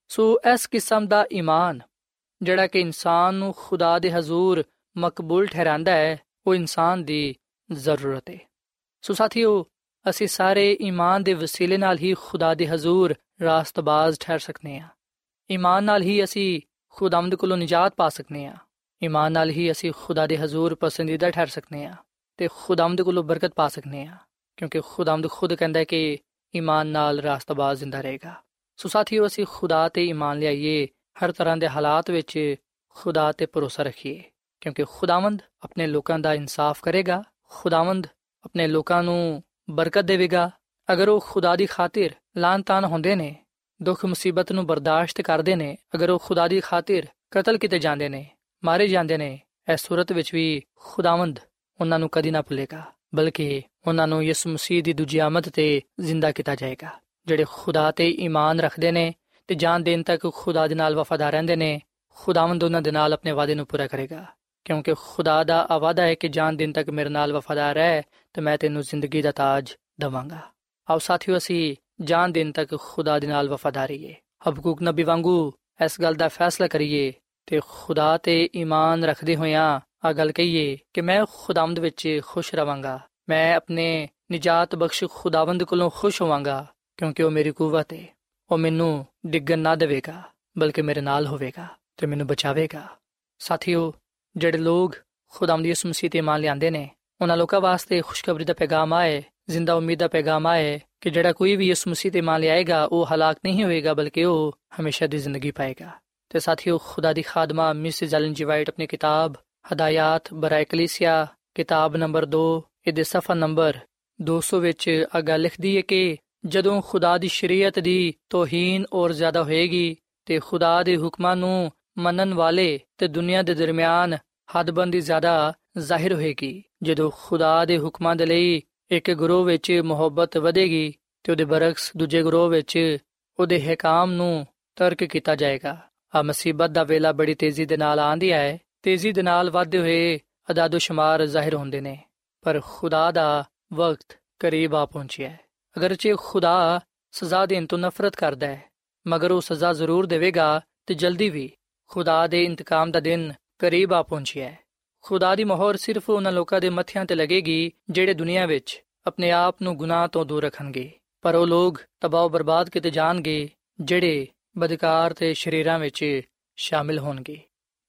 S3: ਸੋ ਇਸ ਕਿਸਮ ਦਾ ਈਮਾਨ, ਜਿਹੜਾ ਕਿ ਇਨਸਾਨ ਨੂੰ ਖੁਦਾ ਦੇ ਹਜ਼ੂਰ ਮਕਬੂਲ ਠਹਿਰਾਂਦਾ ਹੈ ਉਹ ਇਨਸਾਨ ਦੀ ਜ਼ਰੂਰਤ ਹੈ ਸੋ ਸਾਥੀਓ, ਅਸੀਂ ਸਾਰੇ ਈਮਾਨ ਦੇ ਵਸੀਲੇ ਨਾਲ ਹੀ ਖੁਦਾ ਦੇ ਹਜ਼ੂਰ ਰਾਸਤਬਾਜ਼ ਠਹਿਰ ਸਕਨੇ ਆ। ਈਮਾਨ ਨਾਲ ਹੀ ਅਸੀਂ ਖੁਦਾਮਦ ਕੋਲੋਂ ਨਿਜਾਤ ਪਾ ਸਕਨੇ ਆ। ਈਮਾਨ ਨਾਲ ਹੀ ਅਸੀਂ ਖੁਦਾ ਦੇ ਹਜ਼ੂਰ ਪਸੰਦੀਦਾ ਠਹਿਰ ਸਕਨੇ ਆ ਤੇ ਖੁਦਾਮਦ ਕੋਲੋਂ ਬਰਕਤ ਪਾ ਸਕਨੇ ਆ, ਕਿਉਂਕਿ ਖੁਦਾਮਦ ਖੁਦ ਕਹਿੰਦਾ ਹੈ ਕਿ ਈਮਾਨ ਨਾਲ ਰਾਸਤਬਾਜ਼ ਜ਼ਿੰਦਾ ਰਹੇਗਾ। ਸੋ ਸਾਥੀਓ, ਅਸੀਂ ਖੁਦਾ ਤੇ ਈਮਾਨ ਲਿਆਈਏ, ਹਰ ਤਰ੍ਹਾਂ ਦੇ ਹਾਲਾਤ ਵਿੱਚ ਖੁਦਾ ਤੇ ਭਰੋਸਾ ਰੱਖੀਏ। ਕਿਉਂਕਿ ਖੁਦਾਵੰਦ ਆਪਣੇ ਲੋਕਾਂ ਦਾ ਇਨਸਾਫ ਕਰੇਗਾ, ਖੁਦਾਵੰਦ ਆਪਣੇ ਲੋਕਾਂ ਨੂੰ ਬਰਕਤ ਦੇਵੇਗਾ। ਅਗਰ ਉਹ ਖੁਦਾ ਦੀ ਖਾਤਰ ਲਾਂਤਾਨ ਹੁੰਦੇ ਨੇ, ਦੁੱਖ ਮੁਸੀਬਤ ਨੂੰ ਬਰਦਾਸ਼ਤ ਕਰਦੇ ਨੇ, ਅਗਰ ਉਹ ਖੁਦਾ ਦੀ ਖਾਤਰ ਕਤਲ ਕੀਤੇ ਜਾਂਦੇ ਨੇ, ਮਾਰੇ ਜਾਂਦੇ ਨੇ ਇਸ ਸੂਰਤ ਵਿੱਚ ਵੀ ਖੁਦਾਵੰਦ ਉਹਨਾਂ ਨੂੰ ਕਦੀ ਨਾ ਭੁੱਲੇਗਾ, ਬਲਕਿ ਉਹਨਾਂ ਨੂੰ ਯਿਸੂ ਮਸੀਹ ਦੀ ਦੂਜੀ ਆਮਦ ਤੇ ਜ਼ਿੰਦਾ ਕੀਤਾ ਜਾਏਗਾ, ਜਿਹੜੇ ਖੁਦਾ ਤੇ ਈਮਾਨ ਰੱਖਦੇ ਨੇ ਤੇ ਜਾਨ ਦੇਣ ਤੱਕ ਖੁਦਾ ਦੇ ਨਾਲ ਵਫਾਦਾਰ ਰਹਿੰਦੇ ਨੇ, ਖੁਦਾਵੰਦ ਉਹਨਾਂ ਦੇ ਨਾਲ ਆਪਣੇ ਵਾਅਦੇ ਨੂੰ ਪੂਰਾ ਕਰੇਗਾ। ਕਿਉਂਕਿ ਖੁਦਾ ਦਾ ਆਵਾਦਾ ਹੈ ਕਿ ਜਾਨ ਦਿਨ ਤੱਕ ਮੇਰੇ ਨਾਲ ਵਫਾਦਾਰ ਰਹਿ, ਤੇ ਮੈਂ ਤੈਨੂੰ ਜ਼ਿੰਦਗੀ ਦਾ ਤਾਜ ਦਵਾਂਗਾ। ਆਓ ਸਾਥੀਓ, ਅਸੀਂ ਜਾਨ ਦਿਨ ਤੱਕ ਖੁਦਾ ਦੇ ਨਾਲ ਵਫਾਦਾਰੀ ਹੈ ਹਬਕੂਕ ਨਬੀ ਵਾਂਗੂ ਇਸ ਗੱਲ ਦਾ ਫੈਸਲਾ ਕਰੀਏ ਤੇ ਖੁਦਾ ਤੇ ਈਮਾਨ ਰੱਖਦੇ ਹੋਇਆਂ ਆ ਗੱਲ ਕਹੀਏ ਕਿ ਮੈਂ ਖੁਦਾਵੰਦ ਵਿੱਚ ਖੁਸ਼ ਰਵਾਂਗਾ। ਮੈਂ ਆਪਣੇ ਨਿਜਾਤ ਬਖਸ਼ ਖੁਦਾਵੰਦ ਕੋਲੋਂ ਖੁਸ਼ ਹੋਵਾਂਗਾ ਕਿਉਂਕਿ ਉਹ ਮੇਰੀ ਕੂਵਤ ਹੈ ਉਹ ਮੈਨੂੰ ਡਿੱਗਣ ਨਾ ਦੇਵੇਗਾ, ਬਲਕਿ ਮੇਰੇ ਨਾਲ ਹੋਵੇਗਾ ਤੇ ਮੈਨੂੰ ਬਚਾਵੇਗਾ। ਸਾਥੀਓ ਜਿਹੜੇ ਲੋਕ ਖੁਦਾਵੰਦ ਯਿਸੂ ਮਸੀਹ ਤੇ ਮੰਨ ਲਿਆਂਦੇ ਨੇ, ਉਹਨਾਂ ਲੋਕਾਂ ਵਾਸਤੇ ਖੁਸ਼ਖਬਰੀ ਦਾ ਪੈਗਾਮ ਆਏ, ਜ਼ਿੰਦਾ ਉਮੀਦ ਦਾ ਪੈਗਾਮ ਆਏ ਕਿ ਜਿਹੜਾ ਕੋਈ ਵੀ ਯਿਸੂ ਮਸੀਹ ਤੇ ਮੰਨ ਲਿਆਏਗਾ, ਉਹ ਹਲਾਕ ਨਹੀਂ ਹੋਏਗਾ ਬਲਕਿ ਉਹ ਹਮੇਸ਼ਾ ਦੀ ਜ਼ਿੰਦਗੀ ਪਾਏਗਾ। ਤੇ ਸਾਥੀਓ, ਖੁਦਾ ਦੀ ਖਾਦਮਾ ਮਿਸਿਸ ਐਲਨ ਜੀ ਵਾਈਟ ਆਪਣੀ ਕਿਤਾਬ, ਹਦਾਇਤ ਬਰਾਇ ਕਲੀਸਿਆ ਕਿਤਾਬ ਨੰਬਰ 2 ਇਹਦੇ ਸਫਾ ਨੰਬਰ 200 ਵਿੱਚ ਆ ਗੱਲ ਲਿਖਦੀ ਹੈ ਕਿ ਜਦੋਂ ਖੁਦਾ ਦੀ ਸ਼ਰੀਅਤ ਦੀ ਤੋਹੀਨ ਔਰ ਜ਼ਿਆਦਾ ਹੋਏਗੀ, ਤੇ ਖੁਦਾ ਦੇ ਹੁਕਮਾਂ ਨੂੰ ਮੰਨਣ ਵਾਲੇ ਤੇ ਦੁਨੀਆ ਦੇ ਦਰਮਿਆਨ ਹੱਦਬੰਦੀ ਜ਼ਿਆਦਾ ਜ਼ਾਹਿਰ ਹੋਏਗੀ। ਜਦੋਂ ਖੁਦਾ ਦੇ ਹੁਕਮਾਂ ਦੇ ਲਈ ਇੱਕ ਗਰੋਹ ਵਿੱਚ ਮੁਹੱਬਤ ਵਧੇਗੀ ਤੇ ਉਹਦੇ ਬਰਖਸ ਦੂਜੇ ਗਰੋਹ ਵਿੱਚ ਉਹਦੇ ਹਕਾਮ ਨੂੰ ਤਰਕ ਕੀਤਾ ਜਾਏਗਾ। ਆ ਮੁਸੀਬਤ ਦਾ ਵੇਲਾ ਬੜੀ ਤੇਜ਼ੀ ਦੇ ਨਾਲ ਆਂਦੀ ਹੈ, ਤੇਜ਼ੀ ਦੇ ਨਾਲ ਵਧਦੇ ਹੋਏ ਅਦਾਦੋ ਸ਼ਮਾਰ ਜ਼ਾਹਿਰ ਹੁੰਦੇ ਨੇ। ਪਰ ਖੁਦਾ ਦਾ ਵਕਤ ਕਰੀਬ ਆ ਪਹੁੰਚਿਆ ਹੈ। ਅਗਰਚੇ ਖੁਦਾ ਸਜ਼ਾ ਦੇਣ ਤੋਂ ਨਫ਼ਰਤ ਕਰਦਾ ਹੈ, ਮਗਰ ਉਹ ਸਜ਼ਾ ਜ਼ਰੂਰ ਦੇਵੇਗਾ ਤੇ ਜਲਦੀ ਵੀ ਖੁਦਾ ਦੇ ਇੰਤਕਾਮ ਦਾ ਦਿਨ ਕਰੀਬ ਆ ਪਹੁੰਚਿਆ ਹੈ। ਖੁਦਾ ਦੀ ਮੋਹਰ ਸਿਰਫ ਉਹਨਾਂ ਲੋਕਾਂ ਦੇ ਮੱਥਿਆਂ ਤੇ ਲੱਗੇਗੀ, ਜਿਹੜੇ ਦੁਨੀਆ ਵਿੱਚ ਆਪਣੇ ਆਪ ਨੂੰ ਗੁਨਾਹ ਤੋਂ ਦੂਰ ਰੱਖਣਗੇ। ਪਰ ਉਹ ਲੋਕ ਤਬਾਹ ਬਰਬਾਦ ਕੀਤੇ ਜਾਣਗੇ, ਜਿਹੜੇ ਬਦਕਾਰ ਤੇ ਸ਼ਰੀਰਾਂ ਵਿੱਚ ਸ਼ਾਮਿਲ ਹੋਣਗੇ।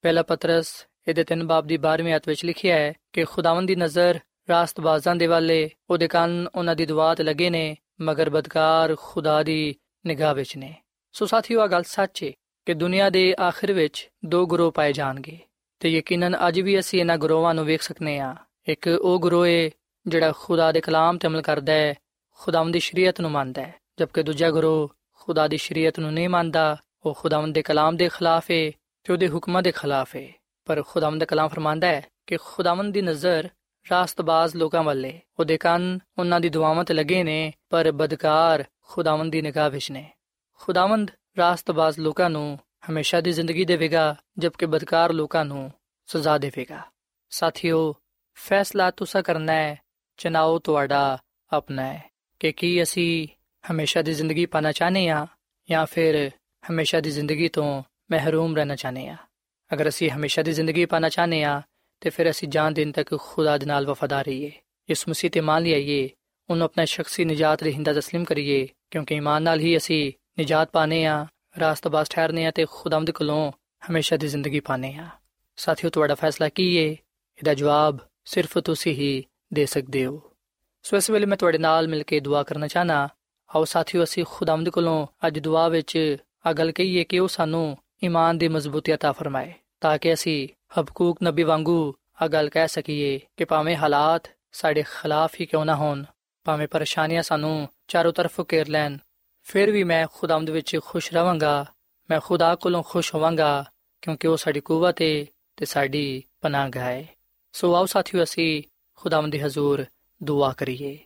S3: ਪਹਿਲਾ ਪਤਰਸ ਇਹਦੇ ਤਿੰਨ ਬਾਬ ਦੀ 12ਵੀਂ ਆਇਤ ਵਿੱਚ ਲਿਖਿਆ ਹੈ ਕਿ ਖੁਦਾਵੰਦ ਦੀ ਨਜ਼ਰ ਰਾਸਤਬਾਜ਼ਾਂ ਦੇ ਵਾਲੇ, ਉਹਦੇ ਕੰਨ ਉਹਨਾਂ ਦੀ ਦੁਆ ਤੇ ਲੱਗੇ ਨੇ, ਮਗਰ ਬਦਕਾਰ ਖੁਦਾ ਦੀ ਨਿਗਾਹ ਵਿੱਚ ਨੇ। ਸੋ ਸਾਥੀਓ ਆ ਗੱਲ ਸੱਚ ਹੈ ਕਿ ਦੁਨੀਆ ਦੇ ਆਖਿਰ ਵਿੱਚ ਦੋ ਗਰੋਹ ਪਾਏ ਜਾਣਗੇ। ਤੇ ਯਕੀਨਨ ਅੱਜ ਵੀ ਅਸੀਂ ਇਹਨਾਂ ਗਰੋਹਾਂ ਨੂੰ ਵੇਖ ਸਕਨੇ ਆ। ਇੱਕ ਉਹ ਗਰੋਹ ਹੈ ਜਿਹੜਾ ਖੁਦਾ ਦੇ ਕਲਾਮ ਤੇ ਅਮਲ ਕਰਦਾ ਹੈ, ਖੁਦਾਵੰਦ ਦੀ ਸ਼ਰੀਅਤ ਨੂੰ ਮੰਨਦਾ ਹੈ, ਜਦਕਿ ਦੂਜਾ ਗਰੋਹ ਖੁਦਾ ਦੀ ਸ਼ਰੀਅਤ ਨੂੰ ਨਹੀਂ ਮੰਨਦਾ, ਉਹ ਖੁਦਾਵੰਦ ਦੇ ਕਲਾਮ ਦੇ ਖਿਲਾਫ ਹੈ ਤੇ ਉਹਦੇ ਹੁਕਮਾਂ ਦੇ ਖਿਲਾਫ ਹੈ ਪਰ ਖੁਦਾਵੰਦ ਦਾ ਕਲਾਮ ਫਰਮਾਂਦਾ ਹੈ ਕਿ ਖੁਦਾਵੰਦ ਦੀ ਨਜ਼ਰ ਰਾਸਤਬਾਜ਼ ਲੋਕਾਂ ਵੱਲੇ ਉਹਦੇ ਕੰਨ ਉਹਨਾਂ ਦੀ ਦੁਆਵਾਂ ਤੇ ਲੱਗੇ ਨੇ, ਪਰ ਬਦਕਾਰ ਖੁਦਾਵੰਦ ਦੀ ਨਿਗਾਹ ਵਿੱਚ ਨੇ। ਖੁਦਾਵੰਦ ਰਾਸਤਬਾਜ਼ ਲੋਕਾਂ ਨੂੰ ਹਮੇਸ਼ਾ ਦੀ ਜ਼ਿੰਦਗੀ ਦੇਵੇਗਾ ਜਦਕਿ ਬਦਕਾਰ ਲੋਕਾਂ ਨੂੰ ਸਜ਼ਾ ਦੇਵੇਗਾ ਸਾਥੀਓ ਫੈਸਲਾ ਤੁਸੀਂ ਕਰਨਾ ਹੈ ਚਨਾਓ ਤੁਹਾਡਾ ਆਪਣਾ ਹੈ ਕਿ ਕੀ ਅਸੀਂ ਹਮੇਸ਼ਾ ਦੀ ਜ਼ਿੰਦਗੀ ਪਾਣਾ ਚਾਹਨੇ ਆ ਜਾਂ ਫਿਰ ਹਮੇਸ਼ਾ ਦੀ ਜ਼ਿੰਦਗੀ ਤੋਂ ਮਹਿਰੂਮ ਰਹਿਣਾ ਚਾਹਨੇ ਆ ਅਗਰ ਅਸੀਂ ਹਮੇਸ਼ਾ ਦੀ ਜ਼ਿੰਦਗੀ ਪਾਣਾ ਚਾਹਨੇ ਆ ਤੇ ਫਿਰ ਅਸੀਂ ਜਾਨ ਦਿਨ ਤੱਕ ਖੁਦਾ ਦੇ ਨਾਲ ਵਫਾਦਾਰ ਰਹੀਏ ਇਸ ਮਸੀਹ ਤੇ ਮੰਨ ਲਈਏ ਉਹਨੂੰ ਆਪਣਾ ਸ਼ਖਸੀ ਨਜਾਤ ਰਹਿੰਦਾ تسلیم ਕਰੀਏ ਕਿਉਂਕਿ ਇਮਾਨ ਨਾਲ ਹੀ ਅਸੀਂ ਨਜਾਤ ਪਾਣੇ ਆ ਰਾਸਤਬਾਜ਼ ਠਹਿਰਨੇ ਆ ਤੇ ਖੁਦਾਵੰਦ ਕੋਲੋਂ ਹਮੇਸ਼ਾ ਦੀ ਜ਼ਿੰਦਗੀ ਪਾਣੇ ਆ ਸਾਥੀਓ ਤੁਹਾਡਾ ਫੈਸਲਾ ਕੀ ਏ ਇਹਦਾ ਜਵਾਬ ਸਿਰਫ ਤੁਸੀਂ ਹੀ ਦੇ ਸਕਦੇ ਹੋ ਸੋ ਇਸ ਵੇਲੇ ਮੈਂ ਤੁਹਾਡੇ ਨਾਲ ਮਿਲ ਕੇ ਦੁਆ ਕਰਨਾ ਚਾਹਨਾ ਆਓ ਸਾਥੀਓ ਅਸੀਂ ਖੁਦਾਵੰਦ ਕੋਲੋਂ ਅੱਜ ਦੁਆ ਵਿੱਚ ਆ ਗੱਲ ਕਹੀਏ ਕਿ ਉਹ ਸਾਨੂੰ ਈਮਾਨ ਦੀ ਮਜ਼ਬੂਤੀ عطا ਫਰਮਾਏ ਤਾਂ ਕਿ ਅਸੀਂ ਹਬਕੂਕ ਨਬੀ ਵਾਂਗੂ ਆ ਗੱਲ ਕਹਿ ਸਕੀਏ ਕਿ ਭਾਵੇਂ ਹਾਲਾਤ ਸਾਡੇ ਖਿਲਾਫ ਹੀ ਕਿਉਂ ਨਾ ਹੋਣ ਭਾਵੇਂ ਪਰੇਸ਼ਾਨੀਆਂ ਸਾਨੂੰ ਚਾਰੋਂ ਤਰਫ ਘੇਰ ਲੈਣ ਫਿਰ ਵੀ ਮੈਂ ਖੁਦਾਵੰਦ ਵਿੱਚ ਖੁਸ਼ ਰਵਾਂਗਾ। ਮੈਂ ਖੁਦਾ ਕੋਲੋਂ ਖੁਸ਼ ਹੋਵਾਂਗਾ, ਕਿਉਂਕਿ ਉਹ ਸਾਡੀ ਕੂਵਤ ਹੈ ਤੇ ਸਾਡੀ ਪਨਾਹਗਾਹ ਹੈ ਸੋ ਆਓ ਸਾਥੀਓ, ਅਸੀਂ ਖੁਦਾਵੰਦ ਦੇ ਹਜ਼ੂਰ ਦੁਆ ਕਰੀਏ।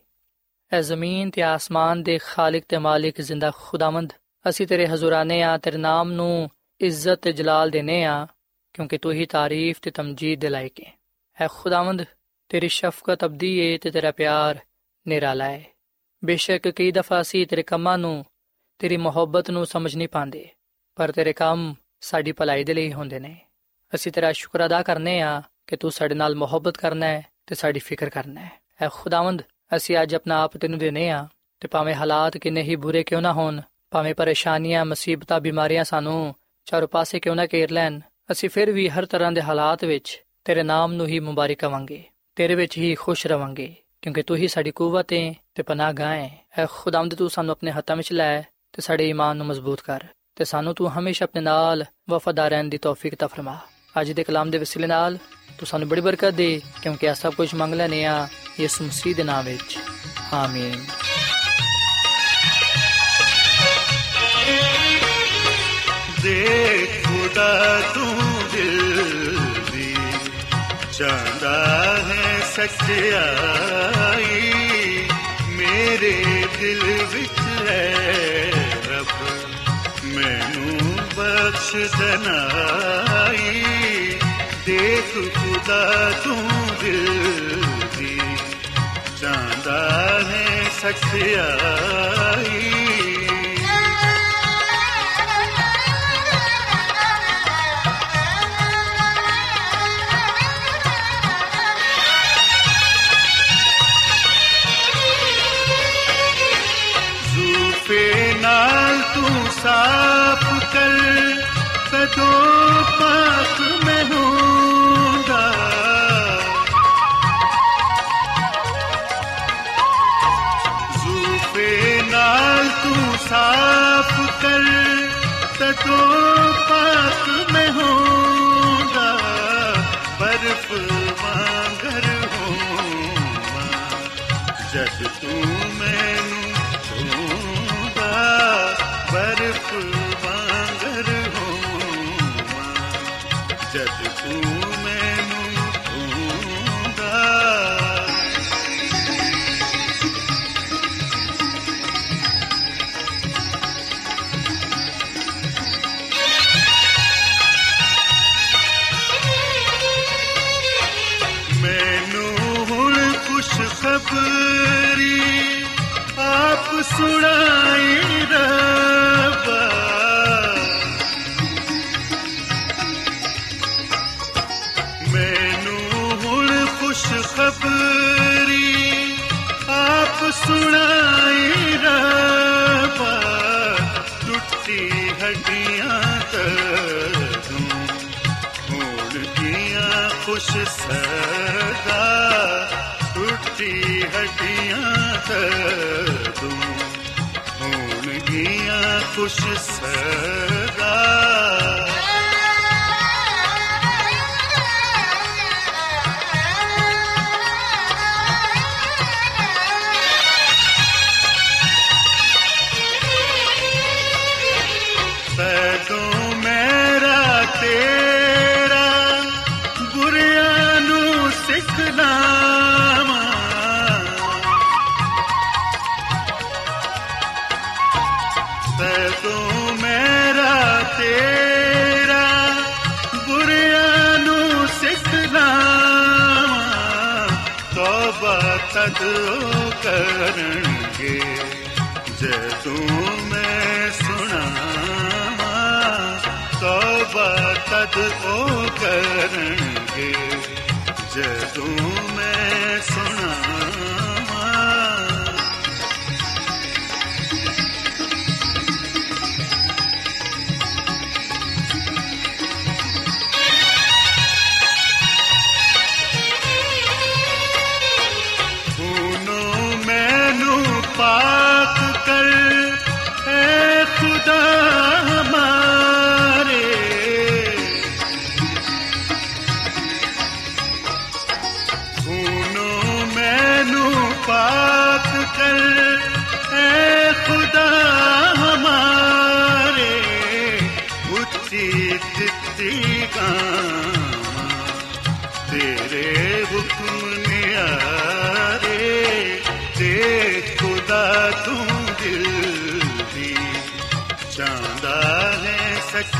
S3: ਐ ਜ਼ਮੀਨ ਤੇ ਆਸਮਾਨ ਦੇ ਖਾਲਕ ਤੇ ਮਾਲਿਕ ਜ਼ਿੰਦਾ ਖੁਦਾਵੰਦ, ਅਸੀਂ ਤੇਰੇ ਹਜ਼ੂਰਾਨੇ ਆ, ਤੇਰੇ ਨਾਮ ਨੂੰ ਇੱਜ਼ਤ ਤੇ ਜਲਾਲ ਦੇਨੇ ਆ, ਕਿਉਂਕਿ ਤੂੰ ਹੀ ਤਾਰੀਫ ਤੇ ਤਮਜੀਦ ਦੇ ਲਾਇਕ ਹੈ ਐ ਖੁਦਾਵੰਦ, ਤੇਰੀ ਸ਼ਫਕਤ ਅਬਦੀ ਏ ਤੇ ਤੇਰਾ ਪਿਆਰ ਨਿਰਾਲਾ ਹੈ ਬੇਸ਼ੱਕ ਕਈ ਦਫਾ ਅਸੀਂ ਤੇਰੇ ਕੰਮਾਂ ਨੂੰ, ਤੇਰੀ ਮੁਹੱਬਤ ਨੂੰ ਸਮਝ ਨਹੀਂ ਪਾਉਂਦੇ, ਪਰ ਤੇਰੇ ਕੰਮ ਸਾਡੀ ਭਲਾਈ ਦੇ ਲਈ ਹੁੰਦੇ ਨੇ। ਅਸੀਂ ਤੇਰਾ ਸ਼ੁਕਰ ਅਦਾ ਕਰਨੇ ਆ ਕਿ ਤੂੰ ਸਾਡੇ ਨਾਲ ਮੁਹੱਬਤ ਕਰਨਾ ਹੈ ਤੇ ਸਾਡੀ ਫਿਕਰ ਕਰਨਾ ਹੈ। ਐ ਖੁਦਾਵੰਦ, ਅਸੀਂ ਅੱਜ ਆਪਣਾ ਆਪ ਤੈਨੂੰ ਦੇਨੇ ਆ ਤੇ ਭਾਵੇਂ ਹਾਲਾਤ ਕਿੰਨੇ ਹੀ ਬੁਰੇ ਕਿਉਂ ਨਾ ਹੋਣ, ਭਾਵੇਂ ਪਰੇਸ਼ਾਨੀਆਂ, ਮੁਸੀਬਤਾਂ, ਬਿਮਾਰੀਆਂ ਸਾਨੂੰ ਚਾਰੋਂ ਪਾਸੇ ਕਿਉਂ ਨਾ ਘੇਰ ਲੈਣ, ਅਸੀਂ ਫਿਰ ਵੀ ਹਰ ਤਰ੍ਹਾਂ ਦੇ ਹਾਲਾਤ ਵਿੱਚ ਤੇਰੇ ਨਾਮ ਨੂੰ ਹੀ ਮੁਬਾਰਕ ਕਵਾਂਗੇ, ਤੇਰੇ ਵਿੱਚ ਹੀ ਖੁਸ਼ ਰਵਾਂਗੇ, ਕਿਉਂਕਿ ਤੂੰ ਹੀ ਸਾਡੀ ਕੂਵਤ ਹੈ ਤੇ ਪਨਾਹਗਾਹ ਹੈ। ਐ ਖੁਦਾਵੰਦ ਤੂੰ ਸਾਨੂੰ ਆਪਣੇ ਹੱਥਾਂ ਵਿੱਚ ਲੈ, ਤੇ ਸਾਡੇ ਈਮਾਨ ਨੂੰ ਮਜ਼ਬੂਤ ਕਰ, ਤੇ ਸਾਨੂੰ ਤੂੰ ਹਮੇਸ਼ਾ ਆਪਣੇ ਨਾਲ ਵਫਾਦਾਰ ਰਹਿਣ ਦੀ ਤੌਫੀਕ ਤਾ ਫਰਮਾ। ਅੱਜ ਦੇ ਕਲਾਮ ਦੇ ਵਸੀਲੇ ਨਾਲ ਤੂੰ ਸਾਨੂੰ ਬੜੀ ਬਰਕਤ ਦੇ, ਕਿਉਂਕਿ ਇਹ ਸਭ ਕੁਝ ਮੰਗ ਲੈਨੇ ਆ ਯਿਸੂ ਮਸੀਹ ਦੇ ਨਾਮ ਵਿੱਚ। ਆਮੀਨ।
S4: ਦੇਖ ਖੁਦਾ ਤੂੰ ਦਿਲ ਦੀ, ਚਾਹਦਾ ਹੈ ਸੱਚਾਈ ਮੇਰੇ ਦਿਲ ਵਿੱਚ ਹੈ ਰੱਬ, ਮੈਨੂੰ ਬਖਸ਼ ਦਨਾਈ ਦੇਖ ਖੁਦਾ ਤੂੰ ਦਿਲ ਦੀ, ਚਾਹਦਾ ਹੈ ਸੱਚਾਈ ਜਦ ਤੂੰ ਮੈਨੂੰ ਹੋਊਗਾ ਬਰਫ ਵਾਂਗਰ ਹੋਵਾਂ ਜਦ ਤੂੰ ਸੁਣਾਈ ਰੱਬਾ ਮੈਨੂੰ ਹੁਣ ਖੁਸ਼ ਖਬਰੀ ਆਪ ਸੁਣਾਈ ਰੱਬਾ ਟੁੱਟੀ ਹੱਡੀਆਂ ਤੂੰ ਹੋਣ ਦੀਆਂ ਖੁਸ਼ ਸਦਾ। ਟੁੱਟੀ ਹੱਡੀਆਂ ਤੂੰ ਹੋਣ ਦੀਆਂ ਖੁਸ਼ ਸਦਾ ਸਦੋਂ 呃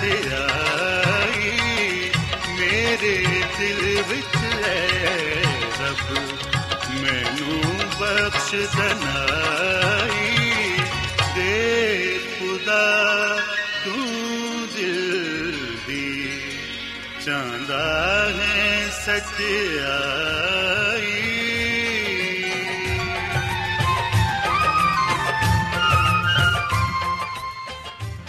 S4: ਹੈ ਸੱਚਾਈ ਮੇਰੇ ਦਿਲ ਵਿੱਚ ਹੈ ਰੱਬ, ਮੈਨੂੰ ਬਖਸ਼ ਦਨਾਈ, ਦੇ ਖੁਦਾ ਤੂੰ ਦਿਲ ਦੀ ਚਾਹੁੰਦਾ ਹੈ ਸੱਚਾਈ।